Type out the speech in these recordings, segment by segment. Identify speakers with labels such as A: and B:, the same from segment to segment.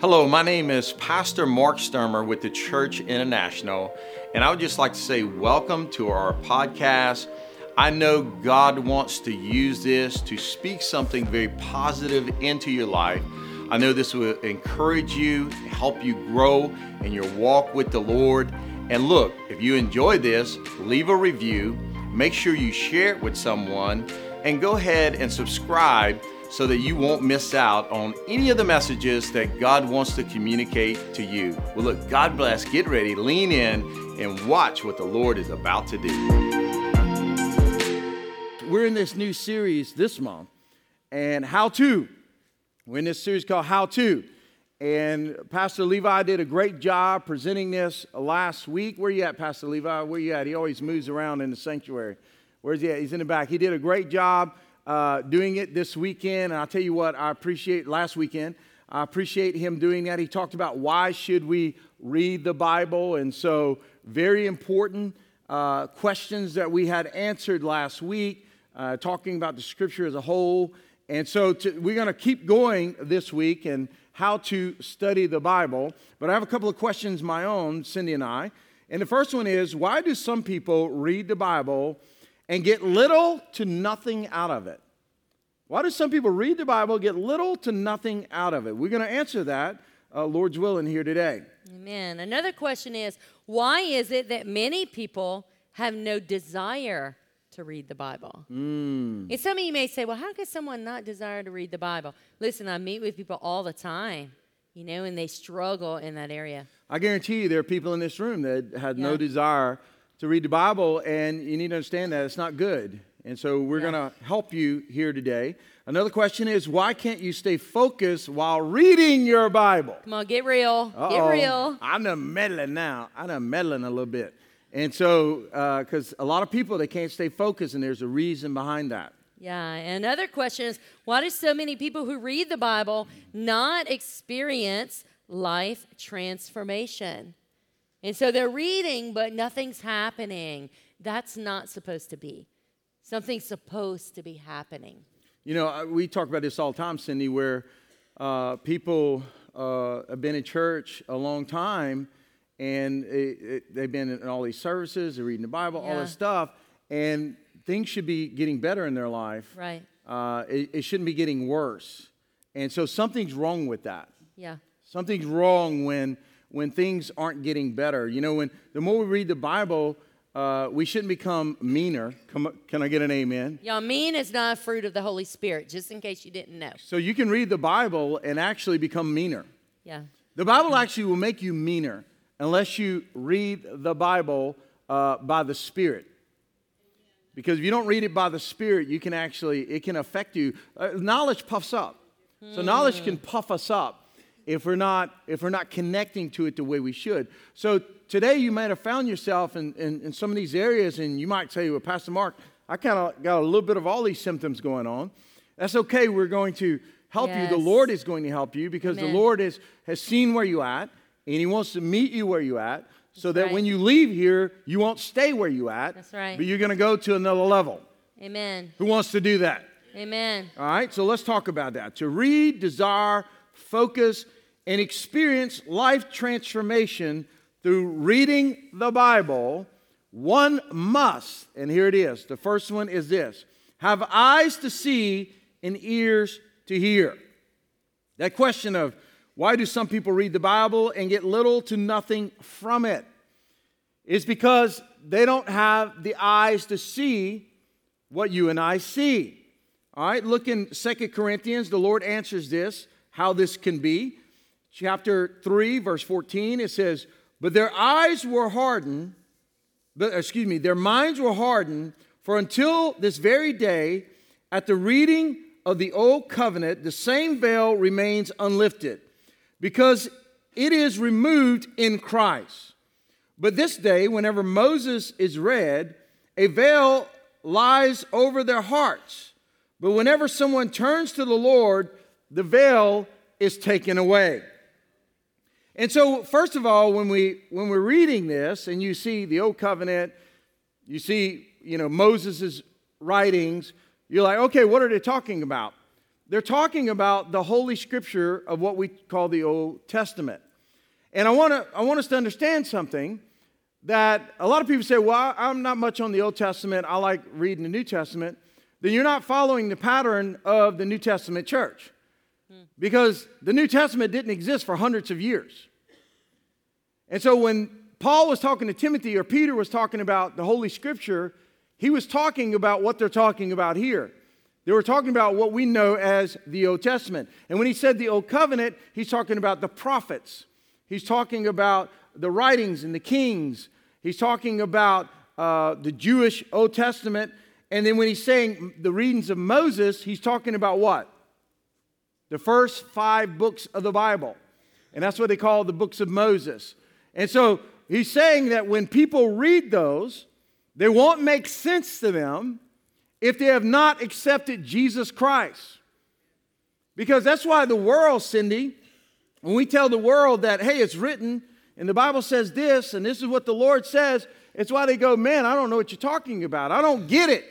A: Hello, my name is Pastor Mark Stermer with the Church International, and I would just like to say welcome to our podcast. I know God wants to use this to speak something very positive into your life. I know this will encourage you, help you grow in your walk with the Lord. And look, if you enjoy this, leave a review, make sure you share it with someone, and go ahead and subscribe so that you won't miss out on any of the messages that God wants to communicate to you. Well, look, God bless. Get ready, lean in, and watch what the Lord is about to do.
B: We're in this new series this month, and How To. We're in this series called How To. And Pastor Levi did a great job presenting this last week. Where you at, Pastor Levi? Where you at? He always moves around in the sanctuary. Where's he at? He's in the back. He did a great job uh, doing it this weekend. And I'll tell you what, I appreciate last weekend. I appreciate him doing that. He talked about why should we read the Bible, and so very important uh, questions that we had answered last week, uh, talking about the Scripture as a whole. And so to, we're going to keep going this week and how to study the Bible. But I have a couple of questions my own, Cindy and I. And the first one is why do some people read the Bible and get little to nothing out of it. Why do some people read the Bible, get little to nothing out of it? We're going to answer that, uh, Lord's willing, here today.
C: Amen. Another question is why is it that many people have no desire to read the Bible? Mm. And some of you may say, well, how could someone not desire to read the Bible? Listen, I meet with people all the time, you know, and they struggle in that area.
B: I guarantee you there are people in this room that had yeah. no desire to read the Bible, and you need to understand that it's not good. And so we're yeah. going to help you here today. Another question is why can't you stay focused while reading your Bible?
C: Come on, get real. Uh-oh. Get real.
B: I'm a meddling now. I'm a meddling a little bit. And so, because uh, a lot of people, they can't stay focused, and there's a reason behind that.
C: Yeah, another question is why do so many people who read the Bible not experience life transformation? And so they're reading, but nothing's happening. That's not supposed to be. Something's supposed to be happening.
B: You know, we talk about this all the time, Cindy, where uh, people uh, have been in church a long time and it, it, they've been in all these services, they're reading the Bible, yeah. all this stuff, and things should be getting better in their life.
C: Right.
B: Uh, it, it shouldn't be getting worse. And so something's wrong with that.
C: Yeah.
B: Something's wrong when when things aren't getting better. You know, when the more we read the Bible, uh, we shouldn't become meaner. Come, can I get an amen?
C: Y'all, mean is not a fruit of the Holy Spirit, just in case you didn't know.
B: So you can read the Bible and actually become meaner.
C: Yeah.
B: The Bible actually will make you meaner unless you read the Bible uh, by the Spirit. Because if you don't read it by the Spirit, you can actually, it can affect you. Uh, knowledge puffs up. So knowledge can puff us up if we're not if we're not connecting to it the way we should so today you might have found yourself in, in, in some of these areas and you might say well pastor mark i kind of got a little bit of all these symptoms going on that's okay we're going to help yes. you the lord is going to help you because Amen. the lord is, has seen where you're at and he wants to meet you where you're at so that right. when you leave here you won't stay where you're at
C: that's right
B: but you're going to go to another level
C: Amen.
B: Who wants to do that?
C: Amen.
B: All right, so let's talk about that. To read, desire, focus, and experience life transformation through reading the Bible, one must, and here it is. The first one is this have eyes to see and ears to hear. That question of why do some people read the Bible and get little to nothing from it is because they don't have the eyes to see what you and I see. All right, look in Second Corinthians, the Lord answers this, how this can be. Chapter 3, verse 14, it says, But their eyes were hardened, but, excuse me, their minds were hardened, for until this very day, at the reading of the old covenant, the same veil remains unlifted, because it is removed in Christ. But this day, whenever Moses is read, a veil lies over their hearts. But whenever someone turns to the Lord, the veil is taken away. And so, first of all, when, we, when we're reading this and you see the Old Covenant, you see, you know, Moses' writings, you're like, okay, what are they talking about? they're talking about the Holy Scripture of what we call the Old Testament. And I want, to, I want us to understand something that a lot of people say, well, I'm not much on the Old Testament. I like reading the New Testament. Then you're not following the pattern of the New Testament church. Because the New Testament didn't exist for hundreds of years. And so when Paul was talking to Timothy or Peter was talking about the Holy Scripture, he was talking about what they're talking about here. They were talking about what we know as the Old Testament. And when he said the Old Covenant, he's talking about the prophets. He's talking about the writings and the kings. He's talking about uh, the Jewish Old Testament. And then when he's saying the readings of Moses, he's talking about what? The first five books of the Bible. And that's what they call the books of Moses. And so he's saying that when people read those, they won't make sense to them if they have not accepted Jesus Christ. Because that's why the world, Cindy, when we tell the world that, hey, it's written and the Bible says this and this is what the Lord says, it's why they go, man, I don't know what you're talking about. I don't get it.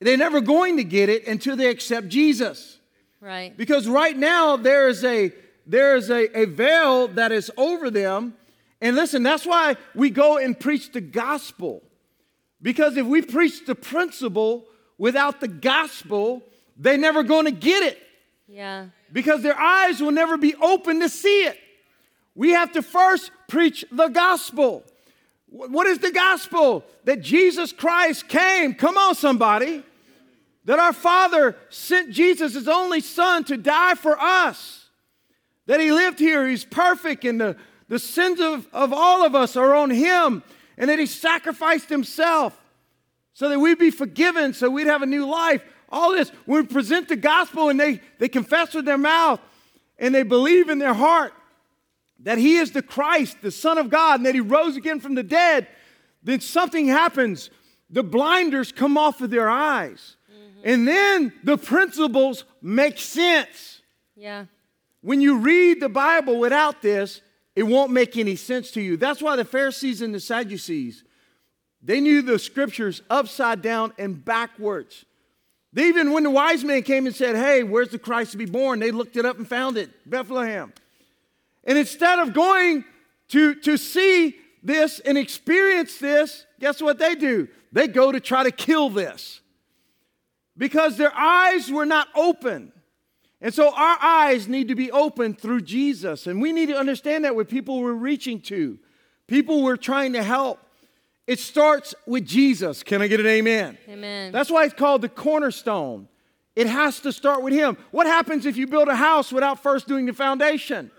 B: They're never going to get it until they accept Jesus.
C: Right.
B: Because right now there is a there is a, a veil that is over them. And listen, that's why we go and preach the gospel. Because if we preach the principle without the gospel, they're never going to get it.
C: Yeah.
B: Because their eyes will never be open to see it. We have to first preach the gospel. What is the gospel? That Jesus Christ came. Come on, somebody. That our Father sent Jesus, his only Son, to die for us. That he lived here, he's perfect, and the, the sins of, of all of us are on him. And that he sacrificed himself so that we'd be forgiven, so we'd have a new life. All this, when we present the gospel and they, they confess with their mouth and they believe in their heart that He is the Christ, the Son of God, and that He rose again from the dead, then something happens. The blinders come off of their eyes. And then the principles make sense.
C: Yeah.
B: When you read the Bible without this, it won't make any sense to you. That's why the Pharisees and the Sadducees, they knew the scriptures upside down and backwards. They even, when the wise man came and said, Hey, where's the Christ to be born? They looked it up and found it Bethlehem. And instead of going to, to see this and experience this, guess what they do? They go to try to kill this because their eyes were not open. And so our eyes need to be open through Jesus. And we need to understand that with people we're reaching to, people we're trying to help. It starts with Jesus. Can I get an amen?
C: Amen.
B: That's why it's called the cornerstone. It has to start with Him. What happens if you build a house without first doing the foundation?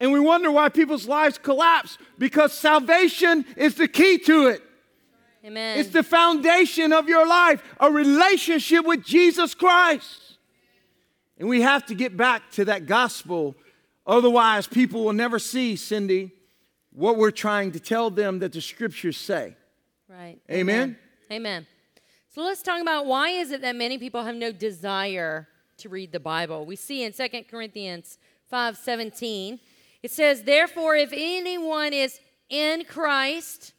B: And we wonder why people's lives collapse because salvation is the key to it.
C: Amen.
B: It's the foundation of your life, a relationship with Jesus Christ. And we have to get back to that gospel. Otherwise, people will never see, Cindy, what we're trying to tell them that the scriptures say.
C: Right.
B: Amen?
C: Amen. So let's talk about why is it that many people have no desire to read the Bible. We see in 2 Corinthians 5 17 it says, Therefore, if anyone is in Christ,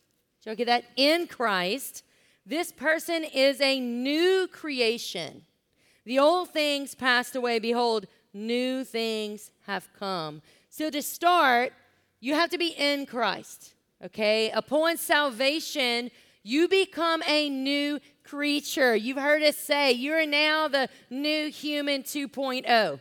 C: you get that? In Christ, this person is a new creation. The old things passed away. Behold, new things have come. So to start, you have to be in Christ. Okay? Upon salvation, you become a new creature. You've heard us say you're now the new human 2.0.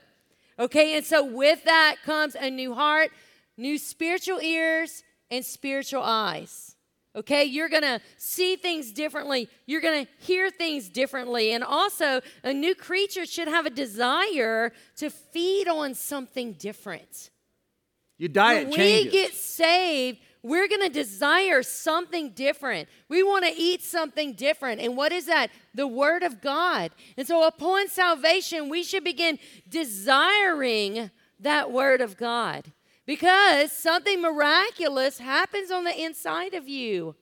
C: Okay, and so with that comes a new heart, new spiritual ears, and spiritual eyes. Okay, you're gonna see things differently. You're gonna hear things differently. And also, a new creature should have a desire to feed on something different.
B: Your diet
C: when
B: changes.
C: we get saved, we're to desire something different. We want to eat something different. And what is that? The Word of God. And so, upon salvation, we should begin desiring that Word of God because something miraculous happens on the inside of you.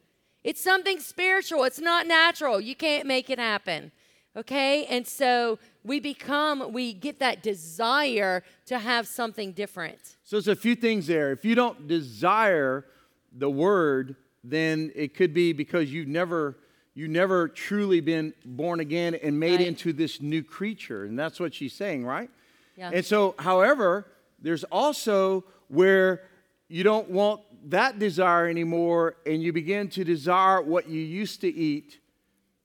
C: It's something spiritual, it's not natural. You can't make it happen. Okay? And so, we become, we get that desire to have something different.
B: So there's a few things there. If you don't desire the word, then it could be because you've never you've never truly been born again and made
C: Right.
B: into this new creature. And that's what she's saying, right?
C: Yeah.
B: And so, however, there's also where you don't want that desire anymore and you begin to desire what you used to eat.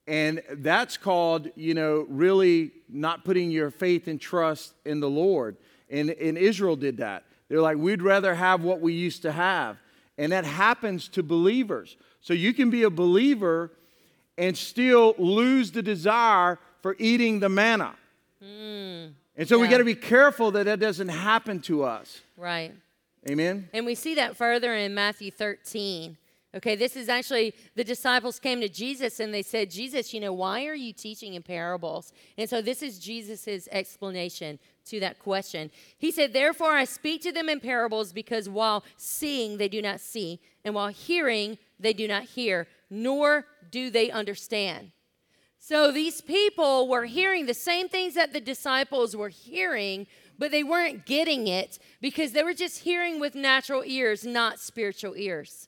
B: And that's called, you know, really not putting your faith and trust in the Lord. And, and Israel did that. They're like, we'd rather have what we used to have. And that happens to believers. So you can be a believer and still lose the desire for eating the manna. Hmm. and so we got to be careful that that doesn't happen to us.
C: Right.
B: Amen?
C: And we see that further in Matthew 13. Okay, this is actually the disciples came to Jesus and they said, Jesus, you know, why are you teaching in parables? And so this is Jesus' explanation to that question. He said, Therefore I speak to them in parables because while seeing they do not see, and while hearing they do not hear, nor do they understand. So these people were hearing the same things that the disciples were hearing, but they weren't getting it because they were just hearing with natural ears, not spiritual ears.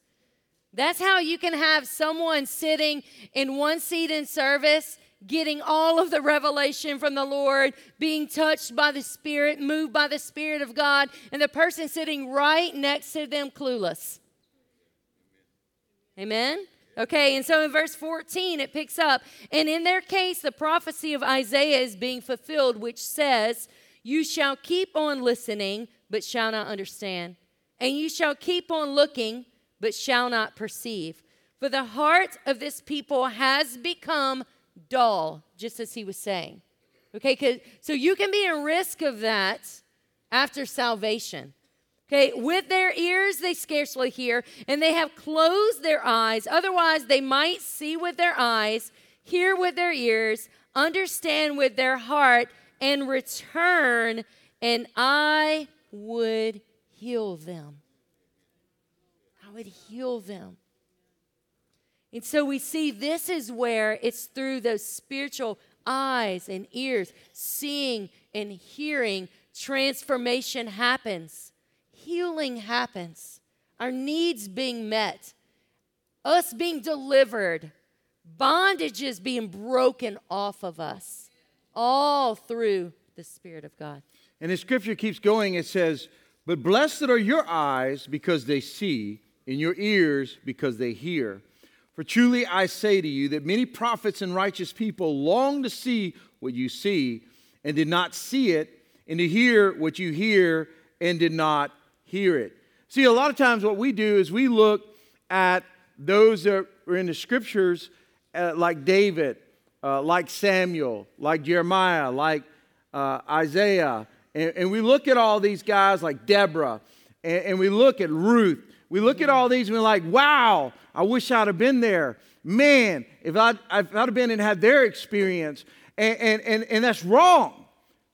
C: That's how you can have someone sitting in one seat in service, getting all of the revelation from the Lord, being touched by the Spirit, moved by the Spirit of God, and the person sitting right next to them clueless. Amen? Okay, and so in verse 14, it picks up, and in their case, the prophecy of Isaiah is being fulfilled, which says, You shall keep on listening, but shall not understand, and you shall keep on looking, but shall not perceive. For the heart of this people has become dull, just as he was saying. Okay, so you can be in risk of that after salvation. Okay, with their ears they scarcely hear, and they have closed their eyes. Otherwise, they might see with their eyes, hear with their ears, understand with their heart, and return, and I would heal them. I would heal them. And so we see this is where it's through those spiritual eyes and ears, seeing and hearing, transformation happens, healing happens, our needs being met, us being delivered, bondages being broken off of us, all through the Spirit of God.
B: And the scripture keeps going. It says, But blessed are your eyes because they see, and your ears because they hear. For truly I say to you that many prophets and righteous people long to see what you see and did not see it, and to hear what you hear and did not hear it. See, a lot of times what we do is we look at those that are in the scriptures uh, like David, uh, like Samuel, like Jeremiah, like uh, Isaiah, and, and we look at all these guys like Deborah, and, and we look at Ruth. We look at all these and we're like, wow, I wish I'd have been there. Man, if I'd, if I'd have been and had their experience. And, and, and, and that's wrong.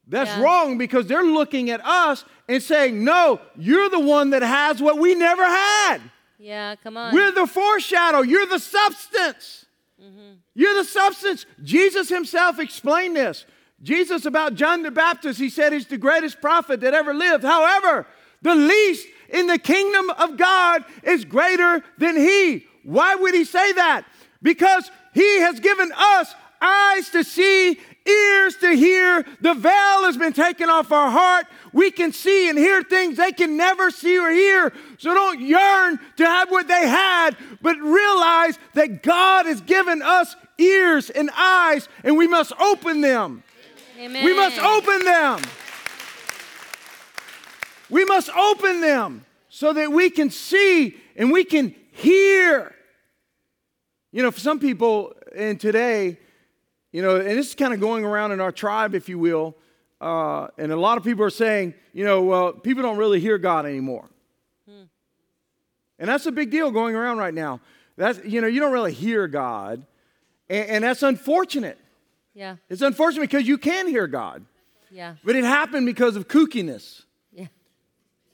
B: That's
C: Yeah.
B: wrong because they're looking at us and saying, no, you're the one that has what we never had.
C: Yeah, come on.
B: We're the foreshadow. You're the substance. Mm-hmm. You're the substance. Jesus himself explained this. Jesus, about John the Baptist, he said he's the greatest prophet that ever lived. However, the least in the kingdom of God is greater than he. Why would he say that? Because he has given us eyes to see, ears to hear. The veil has been taken off our heart. We can see and hear things they can never see or hear. So don't yearn to have what they had, but realize that God has given us ears and eyes, and we must open them.
C: Amen.
B: We must open them. We must open them so that we can see and we can hear. You know, for some people in today, you know, and this is kind of going around in our tribe, if you will, uh, and a lot of people are saying, you know, well, people don't really hear God anymore. And that's a big deal going around right now. That's, you know, you don't really hear God, and, and that's unfortunate.
C: Yeah,
B: It's unfortunate because you can hear God,
C: yeah,
B: but it happened because of kookiness.
C: yeah.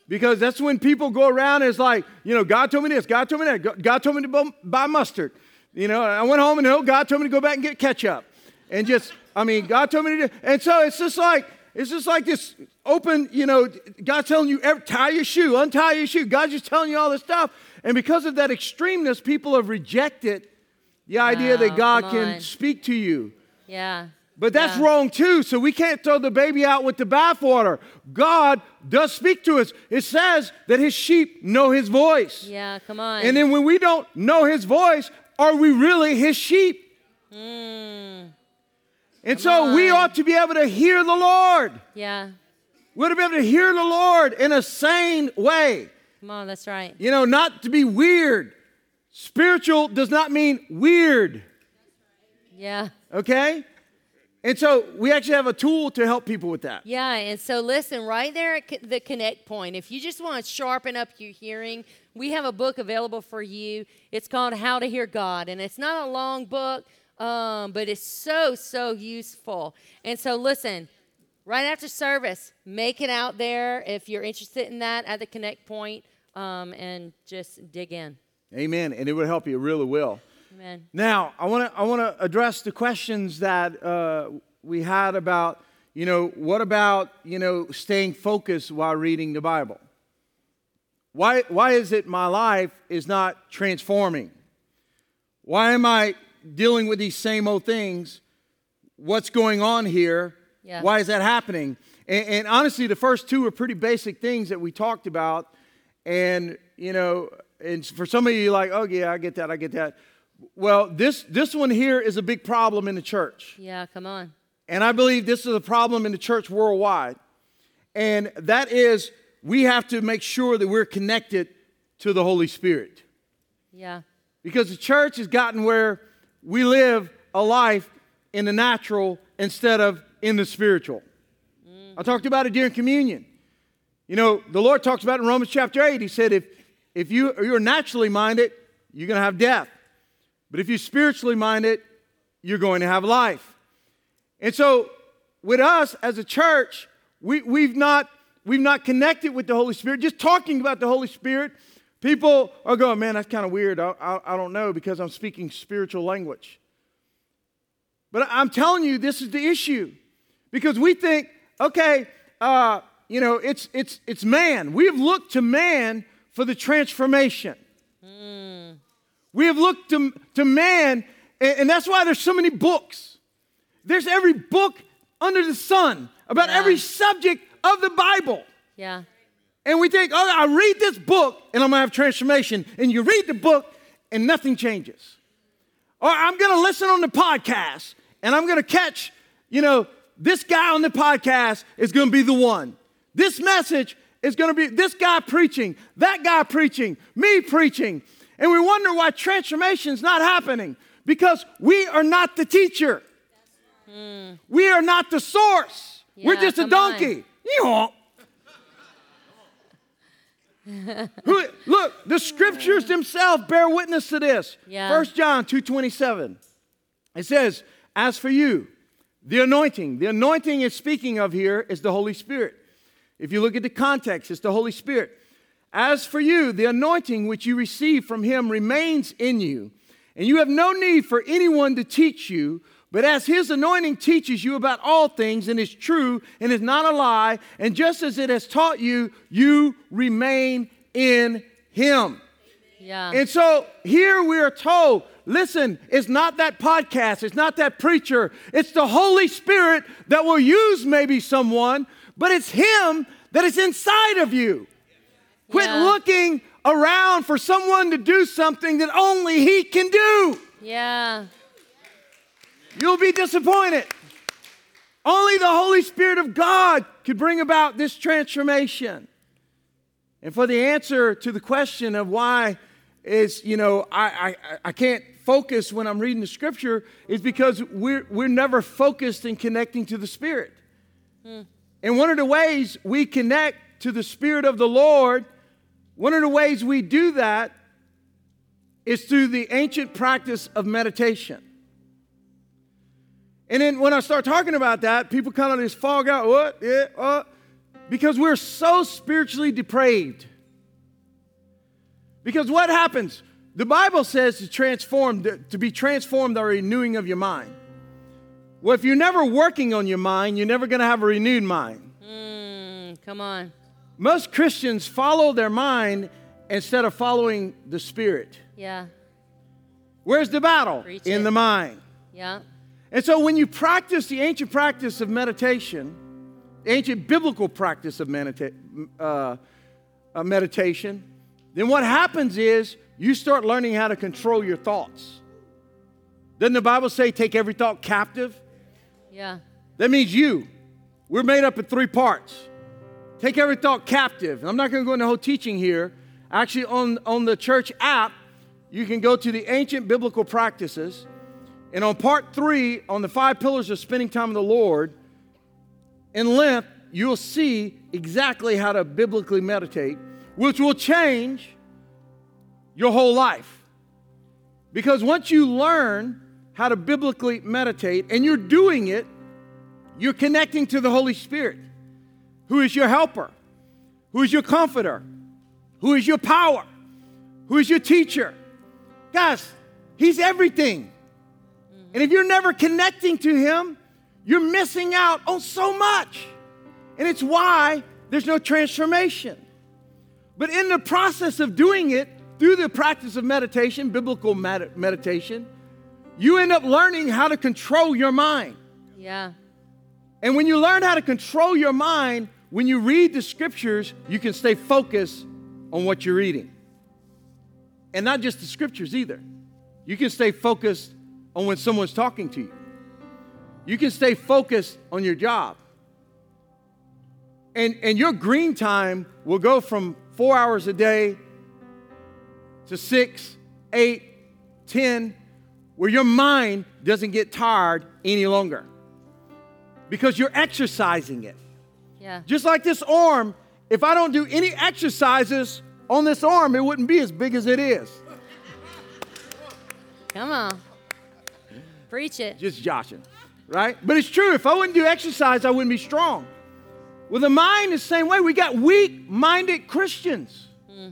B: Because that's when people go around and it's like, you know, God told me this, God told me that, God- God told me to buy mustard. You know, I went home and oh, God told me to go back and get ketchup. And just, I mean, God told me to do, and so it's just like, it's just like this open, you know, God telling you, tie your shoe, untie your shoe. God's just telling you all this stuff. And because of that extremeness, people have rejected The idea
C: Wow,
B: that God can speak to you.
C: Yeah.
B: But that's
C: Yeah.
B: wrong too. So we can't throw the baby out with the bathwater. God does speak to us. It says that his sheep know his voice.
C: Yeah, come on.
B: And then when we don't know his voice, are we really his sheep?
C: Mm,
B: And so we ought to be able to hear the Lord.
C: yeah.
B: We ought to be able to hear the Lord in a sane way.
C: Come on, that's right.
B: You know, not to be weird. Spiritual does not mean weird,
C: Yeah.
B: okay? And so we actually have a tool to help people with that.
C: Yeah, and so listen, right there at the connect point, if you just want to sharpen up your hearing, we have a book available for you. It's called How to Hear God, and it's not a long book, um, but it's so, so useful. And so listen, right after service, make it out there if you're interested in that at the connect point, um, and just dig in.
B: Amen. And it will help you, it really will.
C: Amen.
B: Now, I want to I want to address the questions that uh, we had about, you know, what about, you know, staying focused while reading the Bible? Why why is it my life is not transforming? Why am I dealing with these same old things? What's going on here?
C: Yeah.
B: Why is that happening? And, and honestly, the first two are pretty basic things that we talked about. And, you know, and for some of you, you're like, oh, yeah, I get that, I get that. Well, this, this one here is a big problem in the church.
C: Yeah, come on.
B: And I believe this is a problem in the church worldwide. And that is, we have to make sure that we're connected to the Holy Spirit.
C: Yeah.
B: Because the church has gotten where we live a life in the natural instead of in the spiritual. I talked about it during communion. You know, the Lord talks about in Romans chapter 8. He said, if, if you, you're naturally minded, you're going to have death. But if you're spiritually minded, you're going to have life. And so, with us as a church, we, we've, not, we've not connected with the Holy Spirit. Just talking about the Holy Spirit, people are going, man, that's kind of weird. I, I, I don't know because I'm speaking spiritual language. But I'm telling you, this is the issue. Because we think, okay, uh, you know, it's, it's, it's man. We have looked to man for the transformation. We have looked to, to man, and, and that's why there's so many books. There's every book under the sun about
C: Yeah.
B: every subject of the Bible.
C: Yeah.
B: And we think, oh, I read this book and I'm gonna have transformation. And you read the book and nothing changes. Or I'm gonna listen on the podcast and I'm gonna catch, you know, this guy on the podcast is gonna be the one. This message is gonna be this guy preaching, that guy preaching, me preaching. And we wonder why transformation's not happening because we are not the teacher. We are not the source. We're just a
C: come on.
B: Donkey. Yeehaw. Who- Look, the scriptures themselves bear witness to this.
C: Yeah.
B: 1 John 2:27. It says, "As for you, the anointing, the anointing is speaking of here is the Holy Spirit. If you look at the context, it's the Holy Spirit. As for you, the anointing which you receive from him remains in you, and you have no need for anyone to teach you, but as his anointing teaches you about all things and is true and is not a lie, and just as it has taught you, you remain in him.
C: Yeah.
B: And so here we are told listen, it's not that podcast, it's not that preacher, it's the Holy Spirit that will use maybe someone, but it's Him that is inside of you. Quit
C: Yeah.
B: looking around for someone to do something that only He can do.
C: yeah.
B: You'll be disappointed. Only the Holy Spirit of God could bring about this transformation. And for the answer to the question of why is, you know, I, I, I can't focus when I'm reading the scripture is because we're, we're never focused in connecting to the Spirit. Hmm. And one of the ways we connect to the Spirit of the Lord, one of the ways we do that is through the ancient practice of meditation. And then when I start talking about that, people kind of just fog out. What? Yeah, what? Because we're so spiritually depraved. Because what happens? The Bible says to transform, to be transformed by renewing of your mind. Well, if you're never working on your mind, you're never going to have a renewed mind.
C: Mm, come on.
B: Most Christians follow their mind instead of following the Spirit.
C: Yeah.
B: Where's the battle?
C: Preach
B: In
C: it.
B: the mind.
C: Yeah.
B: And so when you practice the ancient practice of meditation, the ancient biblical practice of medita- uh, uh, meditation, then what happens is you start learning how to control your thoughts. Doesn't the Bible say take every thought captive?
C: Yeah.
B: That means you. We're made up of three parts. Take every thought captive. And I'm not going to go into the whole teaching here. Actually, on, on the church app, you can go to the ancient biblical practices. And on part three, on the five pillars of spending time with the Lord, in length, you'll see exactly how to biblically meditate, which will change your whole life. Because once you learn how to biblically meditate and you're doing it, you're connecting to the Holy Spirit, who is your helper, who is your comforter, who is your power, who is your teacher. Guys, He's everything. And if you're never connecting to Him, you're missing out on so much. And it's why there's no transformation. But in the process of doing it, through the practice of meditation, biblical med- meditation, you end up learning how to control your mind.
C: Yeah.
B: And when you learn how to control your mind, when you read the scriptures, you can stay focused on what you're reading. And not just the scriptures either. You can stay focused on when someone's talking to you. You can stay focused on your job. And, and your green time will go from four hours a day to six, eight, ten, where your mind doesn't get tired any longer because you're exercising it.
C: Yeah.
B: Just like this arm, if I don't do any exercises on this arm, it wouldn't be as big as it is.
C: Come on. Preach it.
B: Just joshing, right? But it's true. If I wouldn't do exercise, I wouldn't be strong. Well, the mind is the same way. We got weak minded Christians hmm.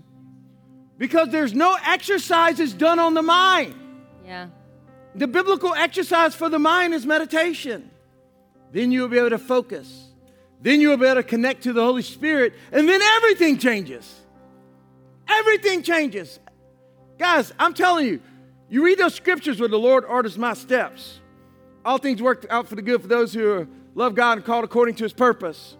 B: because there's no exercises done on the mind.
C: Yeah.
B: The biblical exercise for the mind is meditation. Then you'll be able to focus. Then you'll be able to connect to the Holy Spirit, and then everything changes. Everything changes. Guys, I'm telling you, you read those scriptures where the Lord orders my steps. All things work out for the good for those who love God and called according to his purpose.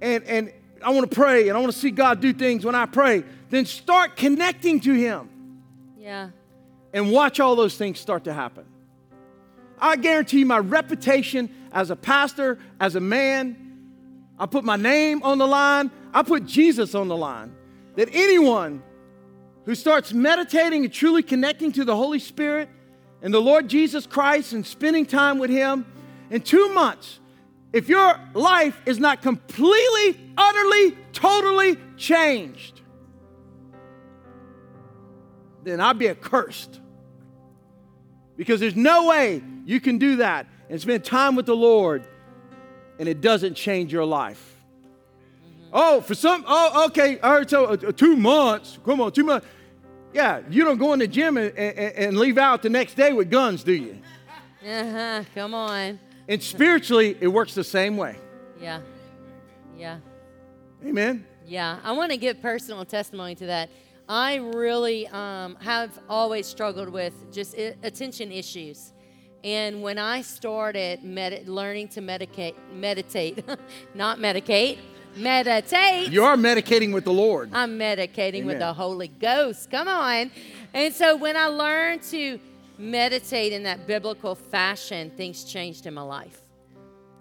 B: And, and I want to pray and I want to see God do things when I pray. Then start connecting to him
C: Yeah.
B: and watch all those things start to happen. I guarantee you, my reputation as a pastor, as a man, I put my name on the line, I put Jesus on the line. That anyone who starts meditating and truly connecting to the Holy Spirit and the Lord Jesus Christ and spending time with Him in two months, if your life is not completely, utterly, totally changed, then I'd be accursed. Because there's no way you can do that and spend time with the Lord and it doesn't change your life. Oh, for some, oh, okay, all right, so uh, two months. Come on, two months. Yeah, you don't go in the gym and, and, and leave out the next day with guns, do you?
C: Uh huh. Come on.
B: And spiritually, it works the same way.
C: Yeah. Yeah.
B: Amen.
C: Yeah. I want to give personal testimony to that. I really um, have always struggled with just I- attention issues. And when I started med- learning to medicate, meditate, not medicate, meditate.
B: You are medicating with the Lord.
C: I'm medicating with the Holy Ghost. Come on. And so when I learned to meditate in that biblical fashion, things changed in my life.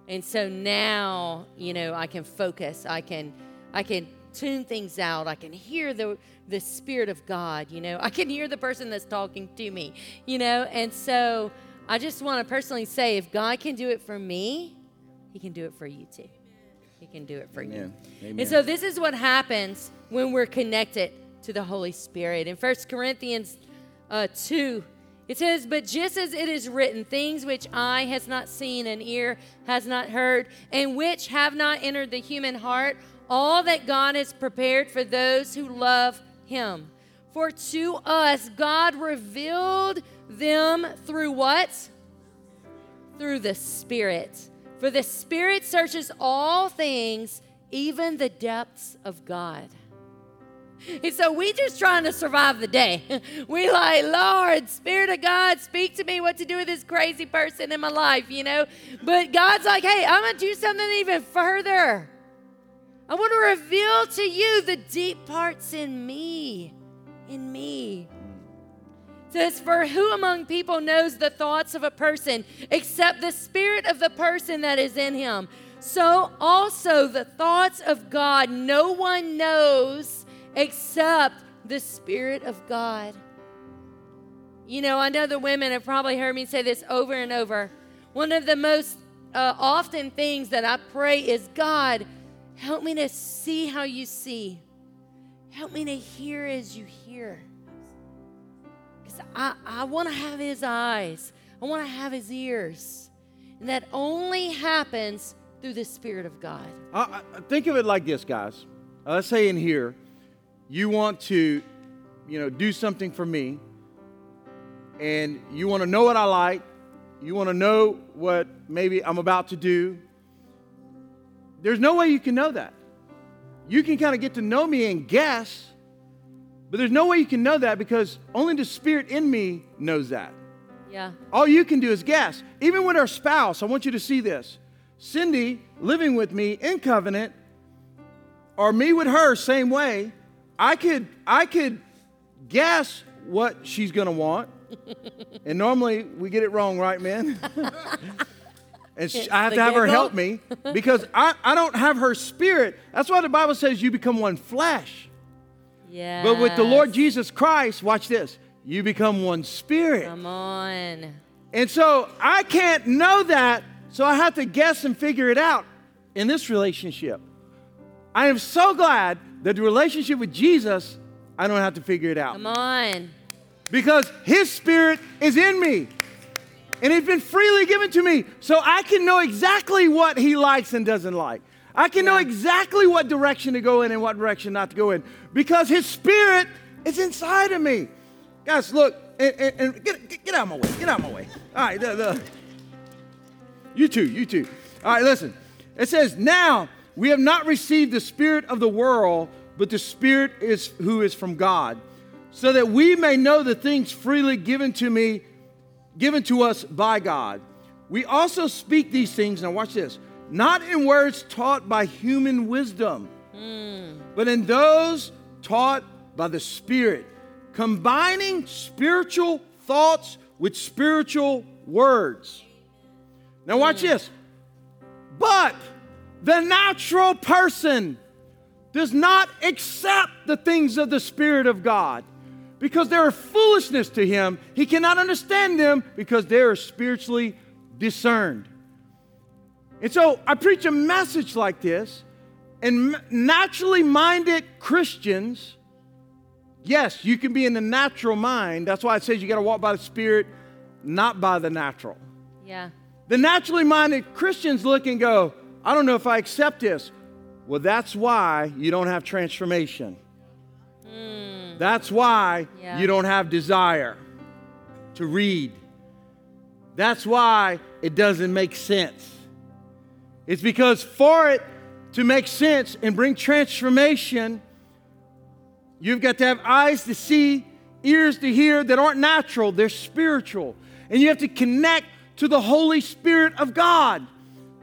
C: And so now, you know, I can focus. I can I can tune things out. I can hear the the spirit of God, you know. I can hear the person that's talking to me, you know. And so I just want to personally say if God can do it for me, he can do it for you too. He can do it for you.
B: Amen. Amen.
C: And so this is what happens when we're connected to the Holy Spirit. In 1 Corinthians uh, 2, it says, But just as it is written, things which eye has not seen and ear has not heard, and which have not entered the human heart, all that God has prepared for those who love him. For to us God revealed them through what? Through the Spirit. For the Spirit searches all things, even the depths of God. And so we just trying to survive the day. We like, Lord, Spirit of God, speak to me what to do with this crazy person in my life, you know? But God's like, hey, I'm gonna do something even further. I want to reveal to you the deep parts in me. In me. Says, For who among people knows the thoughts of a person except the spirit of the person that is in him? So also the thoughts of God no one knows except the Spirit of God. You know, I know the women have probably heard me say this over and over. One of the most uh, often things that I pray is God, help me to see how you see, help me to hear as you hear. I, I want to have His eyes, I want to have His ears. And that only happens through the Spirit of God.
B: I, I, think of it like this, guys. Uh, let's say in here, you want to, you know, do something for me, and you want to know what I like, you want to know what maybe I'm about to do. There's no way you can know that. You can kind of get to know me and guess, but there's no way you can know that because only the Spirit in me knows that.
C: Yeah.
B: All you can do is guess. Even with our spouse, I want you to see this. Cindy living with me in covenant, or me with her, same way, I could I could guess what she's gonna want. and normally we get it wrong, right, man? and she, I have to have her help me because I, I don't have her spirit. That's why the Bible says you become one flesh.
C: Yeah.
B: But with the Lord Jesus Christ, watch this, you become one spirit.
C: Come on.
B: And so I can't know that, so I have to guess and figure it out in this relationship. I am so glad that the relationship with Jesus, I don't have to figure it out
C: Come on.
B: because His Spirit is in me. And it's been freely given to me. So I can know exactly what He likes and doesn't like. I can know exactly what direction to go in and what direction not to go in because His Spirit is inside of me. Guys, look, and, and, and get, get, get out of my way. Get out of my way. All right, the, the, you too, you too. All right, listen. It says, Now we have not received the Spirit of the world, but the Spirit is who is from God, so that we may know the things freely given to me, given to us by God. We also speak these things, now watch this, not in words taught by human wisdom, but in those taught by the Spirit, combining spiritual thoughts with spiritual words. Now, watch hmm. this. But the natural person does not accept the things of the Spirit of God because they are foolishness to him. He cannot understand them because they are spiritually discerned. And so I preach a message like this, and naturally minded Christians, yes, you can be in the natural mind. That's why it says you got to walk by the Spirit, not by the natural.
C: Yeah.
B: The naturally minded Christians look and go, I don't know if I accept this. Well, that's why you don't have transformation. Hmm. That's why
C: Yeah.
B: you don't have desire to read. That's why it doesn't make sense. It's because for it to make sense and bring transformation, you've got to have eyes to see, ears to hear that aren't natural, they're spiritual. And you have to connect to the Holy Spirit of God,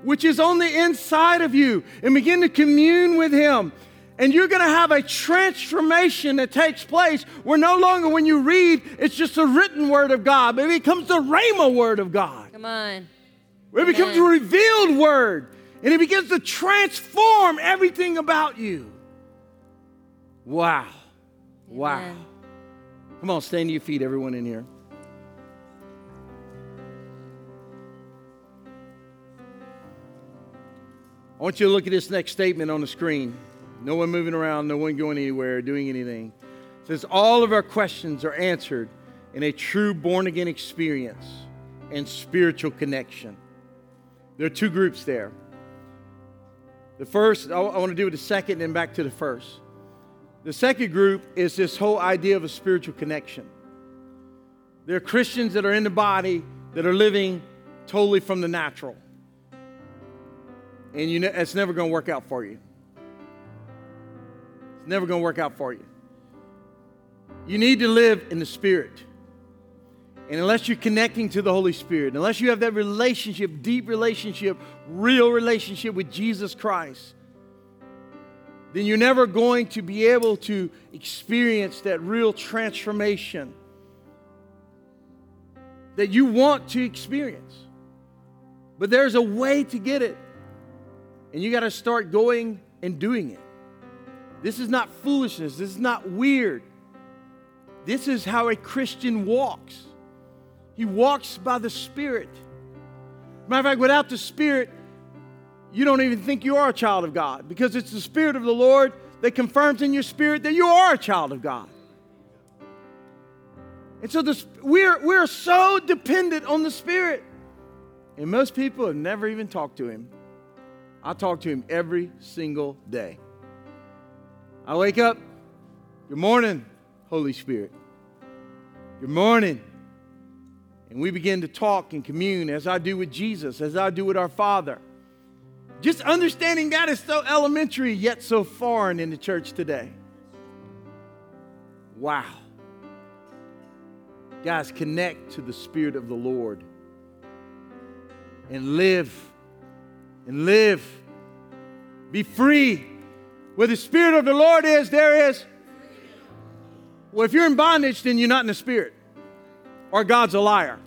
B: which is on the inside of you, and begin to commune with Him. And you're going to have a transformation that takes place where no longer when you read, it's just a written word of God, but it becomes the Rhema word of God.
C: Come on.
B: It becomes a revealed word and it begins to transform everything about you. Wow. Wow.
C: Amen.
B: Come on, stand to your feet, everyone in here. I want you to look at this next statement on the screen. No one moving around, no one going anywhere, doing anything. It says, All of our questions are answered in a true born again experience and spiritual connection. There are two groups there. The first, I, want to do with the second, then back to the first. The second group is this whole idea of a spiritual connection. There are Christians that are in the body that are living totally from the natural. And you know, it's never going to work out for you. It's never going to work out for you. You need to live in the Spirit. And unless you're connecting to the Holy Spirit, unless you have that relationship, deep relationship, real relationship with Jesus Christ, then you're never going to be able to experience that real transformation that you want to experience. But there's a way to get it. And you got to start going and doing it. This is not foolishness. This is not weird. This is how a Christian walks. He walks by the Spirit. Matter of fact, without the Spirit, you don't even think you are a child of God because it's the Spirit of the Lord that confirms in your spirit that you are a child of God. And so this, we're, we're so dependent on the Spirit. And most people have never even talked to Him. I talk to Him every single day. I wake up, good morning, Holy Spirit. Good morning. And we begin to talk and commune as I do with Jesus, as I do with our Father. Just understanding that is so elementary, yet so foreign in the church today. Wow. Guys, connect to the Spirit of the Lord and live. And live. Be free. Where the Spirit of the Lord is, there is. Well, if you're in bondage, then you're not in the Spirit, or God's a liar.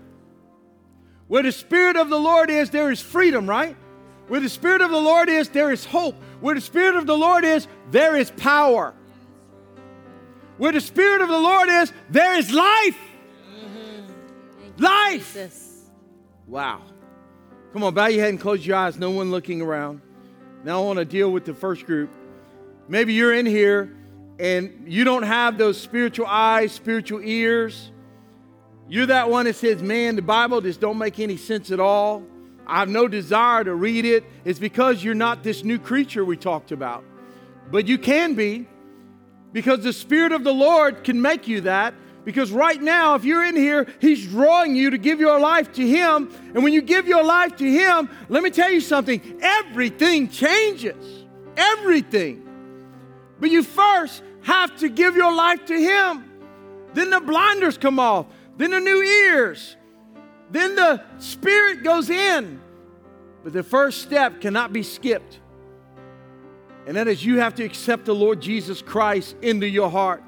B: Where the Spirit of the Lord is, there is freedom, right? Where the Spirit of the Lord is, there is hope. Where the Spirit of the Lord is, there is power. Where the Spirit of the Lord is, there is life.
C: Mm-hmm.
B: Life.
C: Jesus.
B: Wow. Come on, bow your head and close your eyes. No one looking around. Now I want to deal with the first group. Maybe you're in here and you don't have those spiritual eyes, spiritual ears. You're that one that says, man, the Bible just don't make any sense at all. I have no desire to read it. It's because you're not this new creature we talked about. But you can be because the Spirit of the Lord can make you that. Because right now, if you're in here, He's drawing you to give your life to Him. And when you give your life to Him, let me tell you something everything changes. Everything. But you first have to give your life to Him. Then the blinders come off, then the new ears, then the Spirit goes in. But the first step cannot be skipped. And that is you have to accept the Lord Jesus Christ into your heart.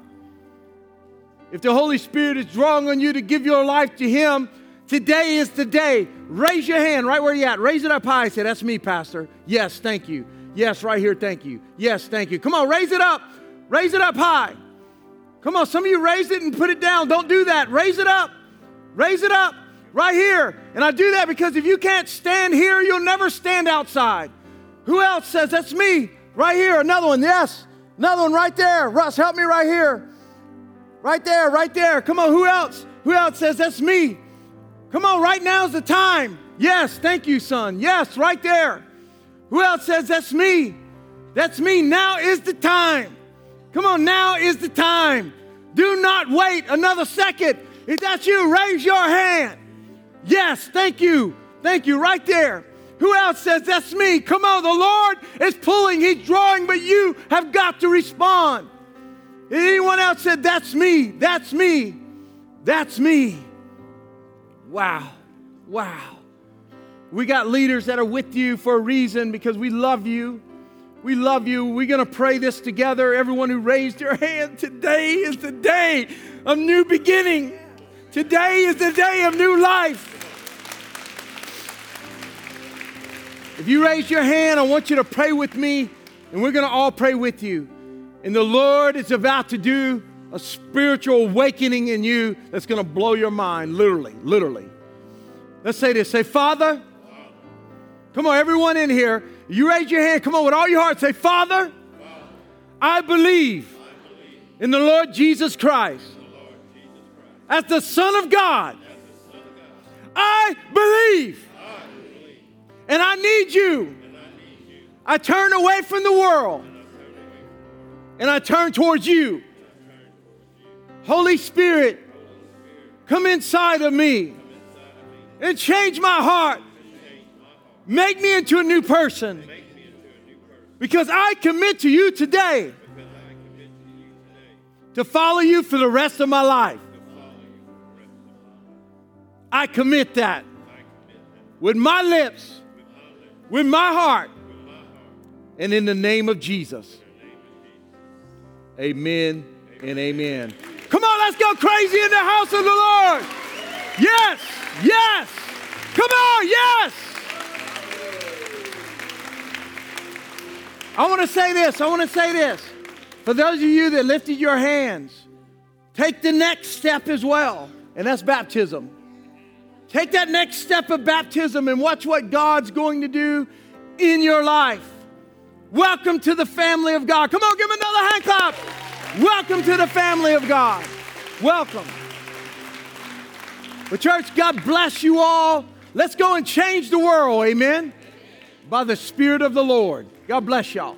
B: If the Holy Spirit is drawing on you to give your life to Him, today is the day. Raise your hand right where you're at. Raise it up high. Say, That's me, Pastor. Yes, thank you. Yes, right here, thank you. Yes, thank you. Come on, raise it up. Raise it up high. Come on, some of you raise it and put it down. Don't do that. Raise it up. Raise it up right here. And I do that because if you can't stand here, you'll never stand outside. Who else says that's me? Right here. Another one. Yes. Another one right there. Russ, help me right here. Right there, right there. Come on, who else? Who else says that's me? Come on, right now's the time. Yes, thank you, son. Yes, right there. Who else says that's me? That's me. Now is the time. Come on, now is the time. Do not wait another second. If that's you, raise your hand. Yes, thank you. Thank you, right there. Who else says that's me? Come on, the Lord is pulling, He's drawing, but you have got to respond. Anyone else said, That's me, that's me, that's me. Wow, wow. We got leaders that are with you for a reason because we love you. We love you. We're going to pray this together. Everyone who raised your hand, today is the day of new beginning. Today is the day of new life. If you raise your hand, I want you to pray with me, and we're going to all pray with you. And the Lord is about to do a spiritual awakening in you that's going to blow your mind, literally, literally. Let's say this say, Father, come on, everyone in here, you raise your hand, come on, with all your heart, say, Father, I believe in the Lord Jesus Christ as the Son of God. I believe. And I need you. I turn away from the world and I turn towards you. Holy Spirit, come inside of me and change my heart. Make me into a new person. Because I commit to you today to follow you for the rest of my life. I commit that with my lips, with my heart, and in the name of Jesus. Amen and amen. Come on, let's go crazy in the house of the Lord. Yes, yes. Come on, yes. I want to say this. I want to say this. For those of you that lifted your hands, take the next step as well, and that's baptism. Take that next step of baptism and watch what God's going to do in your life. Welcome to the family of God. Come on, give him another hand clap. Welcome to the family of God. Welcome. Well, church, God bless you all. Let's go and change the world, amen, by the Spirit of the Lord. God bless y'all.